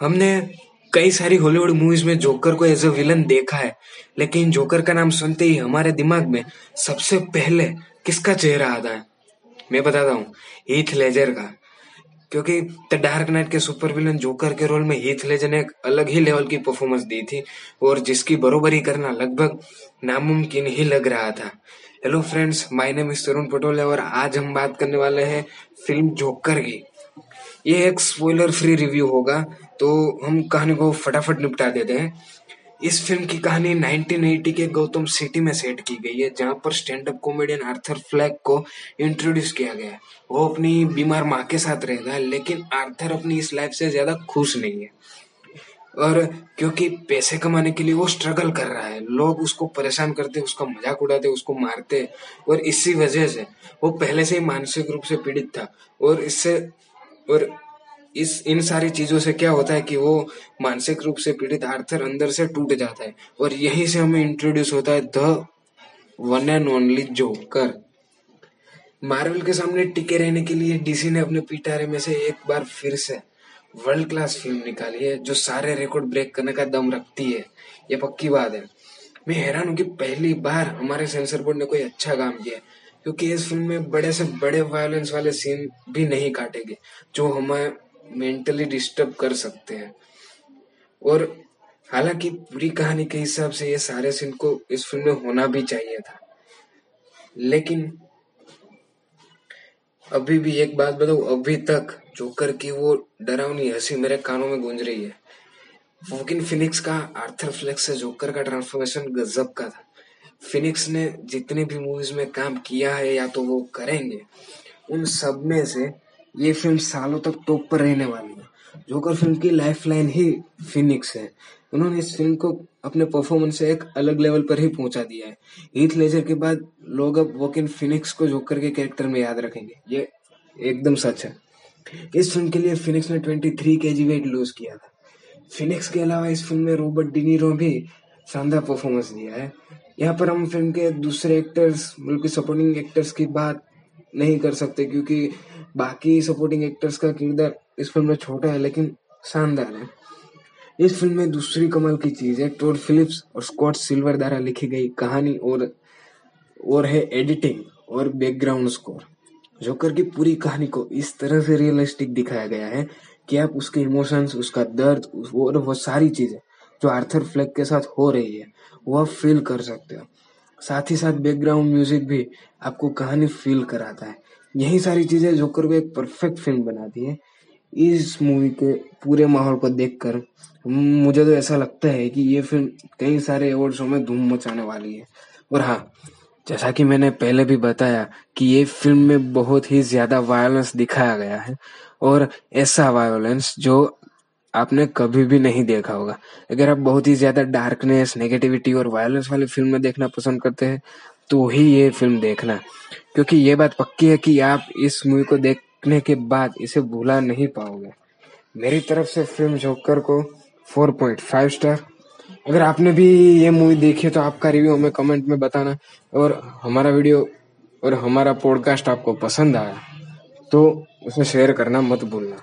हमने कई सारी हॉलीवुड मूवीज़ में जोकर को एज अ विलन देखा है, लेकिन जोकर का नाम सुनते ही हमारे दिमाग में सबसे पहले किसका चेहरा आता है? मैं बताता हूँ हीथ लेजर का। क्योंकि द डार्क नाइट के सुपर विलन जोकर के रोल में हीथ लेजर ने एक अलग ही लेवल की परफॉर्मेंस दी थी, और जिसकी बरोबरी करना लगभग नामुमकिन ही लग रहा था। Hello friends my name is Tarun Patole और आज हम बात करने वाले हैं फ़िल्म जोकर की। ये एक स्पॉइलर फ्री रिव्यू होगा तो हम कहानी को फटाफट निपटा देते हैं। इस फ़िल्म की कहानी 1980 के गौतम सिटी में सेट की गई है, जहाँ पर stand up comedian Arthur Fleck को इंट्रोड्यूस किया गया है। वो अपनी बीमार माँ के साथ रहता है लेकिन आर्थर अपनी इस लाइफ से ज़्यादा खुश नहीं है। और क्योंकि पैसे कमाने के लिए वो स्ट्रगल कर रहा है, लोग उसको परेशान करते, उसका मज़ाक उड़ाते, उसको मारते, और इसी वजह से वो पहले से ही मानसिक रूप से पीड़ित था, और इससे और इस, इन सारी चीज़ों से क्या होता है कि वो मानसिक रूप से पीड़ित आर्थर अंदर से टूट जाता है। और यहीं से हमें इंट्रोड्यूस होता है the one and only joker Marvel के सामने टिके रहने के लिए डीसी ने अपने पिटारे में से एक बार फिर से वर्ल्ड क्लास फ़िल्म निकाली है, जो सारे रिकॉर्ड ब्रेक करने का दम रखती है। ये पक्की बात है। मैं हैरान हूँ कि पहली बार हमारे सेंसर बोर्ड ने कोई अच्छा काम किया क्योंकि इस फ़िल्म में बड़े से बड़े वायलेंस वाले सीन भी नहीं काटेंगे, जो हमें मेंटली डिस्टर्ब कर सकते हैं। और हालाँकि पूरी कहानी के हिसाब से ये सारे सीन को इस फ़िल्म में होना भी चाहिए था। लेकिन अभी भी एक बात बताऊँ, अभी तक जोकर की वो डरावनी हँसी मेरे कानों में गूंज रही है। वोकिन फिनिक्स का आर्थर फ्लेक्स से जोकर का ट्रांसफॉर्मेशन गजब का था। फिनिक्स ने जितने भी मूवीज़ में काम किया है, या तो वो करेंगे, उन सब में से ये फ़िल्म सालों तक टॉप पर रहने वाली है। जोकर फ़िल्म की लाइफ लाइन ही फिनिक्स है। उन्होंने इस फ़िल्म को अपने परफॉर्मेंस से एक अलग लेवल पर ही पहुँचा दिया है। हीथ लेजर के बाद लोग अब वोकिन फिनिक्स को जोकर के कैरेक्टर में याद रखेंगे। ये एकदम सच है। इस फ़िल्म के लिए फिनिक्स ने 23 के जी वेट लूज किया था। फिनिक्स के अलावा इस फ़िल्म में रॉबर्ट डिनीरो भी शानदार परफॉर्मेंस दिया है। यहाँ पर हम फ़िल्म के दूसरे एक्टर्स बल्कि सपोर्टिंग एक्टर्स की बात नहीं कर सकते, क्योंकि बाकी सपोर्टिंग एक्टर्स का किरदार इस फ़िल्म में छोटा है, लेकिन शानदार है। इस फ़िल्म में दूसरी कमाल की चीज़ है टोड फिलिप्स और स्कॉट सिल्वर द्वारा लिखी गई कहानी और और है एडिटिंग और बैकग्राउंड स्कोर जोकर की पूरी कहानी को इस तरह से रियलिस्टिक दिखाया गया है कि आप उसके इमोशंस उसका दर्द और वो सारी चीज़ें जो आर्थर फ्लैग के साथ हो रही है वो आप फील कर सकते हो। साथ ही साथ बैकग्राउंड म्यूज़िक भी आपको कहानी फील कराता है। यही सारी चीज़ें जोकर को एक परफेक्ट फ़िल्म बनाती है। इस मूवी के पूरे माहौल को देखकर मुझे तो ऐसा लगता है कि ये फ़िल्म कई सारे अवार्ड शो में धूम मचाने वाली है। और हाँ जैसा कि मैंने पहले भी बताया कि ये फ़िल्म में बहुत ही ज़्यादा वायलेंस दिखाया गया है। और ऐसा वायलेंस जो आपने कभी भी नहीं देखा होगा। अगर आप बहुत ही ज़्यादा डार्कनेस नेगेटिविटी और वायलेंस वाली फ़िल्म देखना पसंद करते हैं तो ही ये फ़िल्म देखना। क्योंकि ये बात पक्की है कि आप इस मूवी को देखने के बाद इसे भूला नहीं पाओगे। मेरी तरफ़ से फ़िल्म जोकर को 4.5 स्टार अगर आपने भी ये मूवी देखी है तो आपका रिव्यू हमें कमेंट में बताना। और हमारा वीडियो और हमारा पॉडकास्ट आपको पसंद आया तो उसे शेयर करना मत भूलना।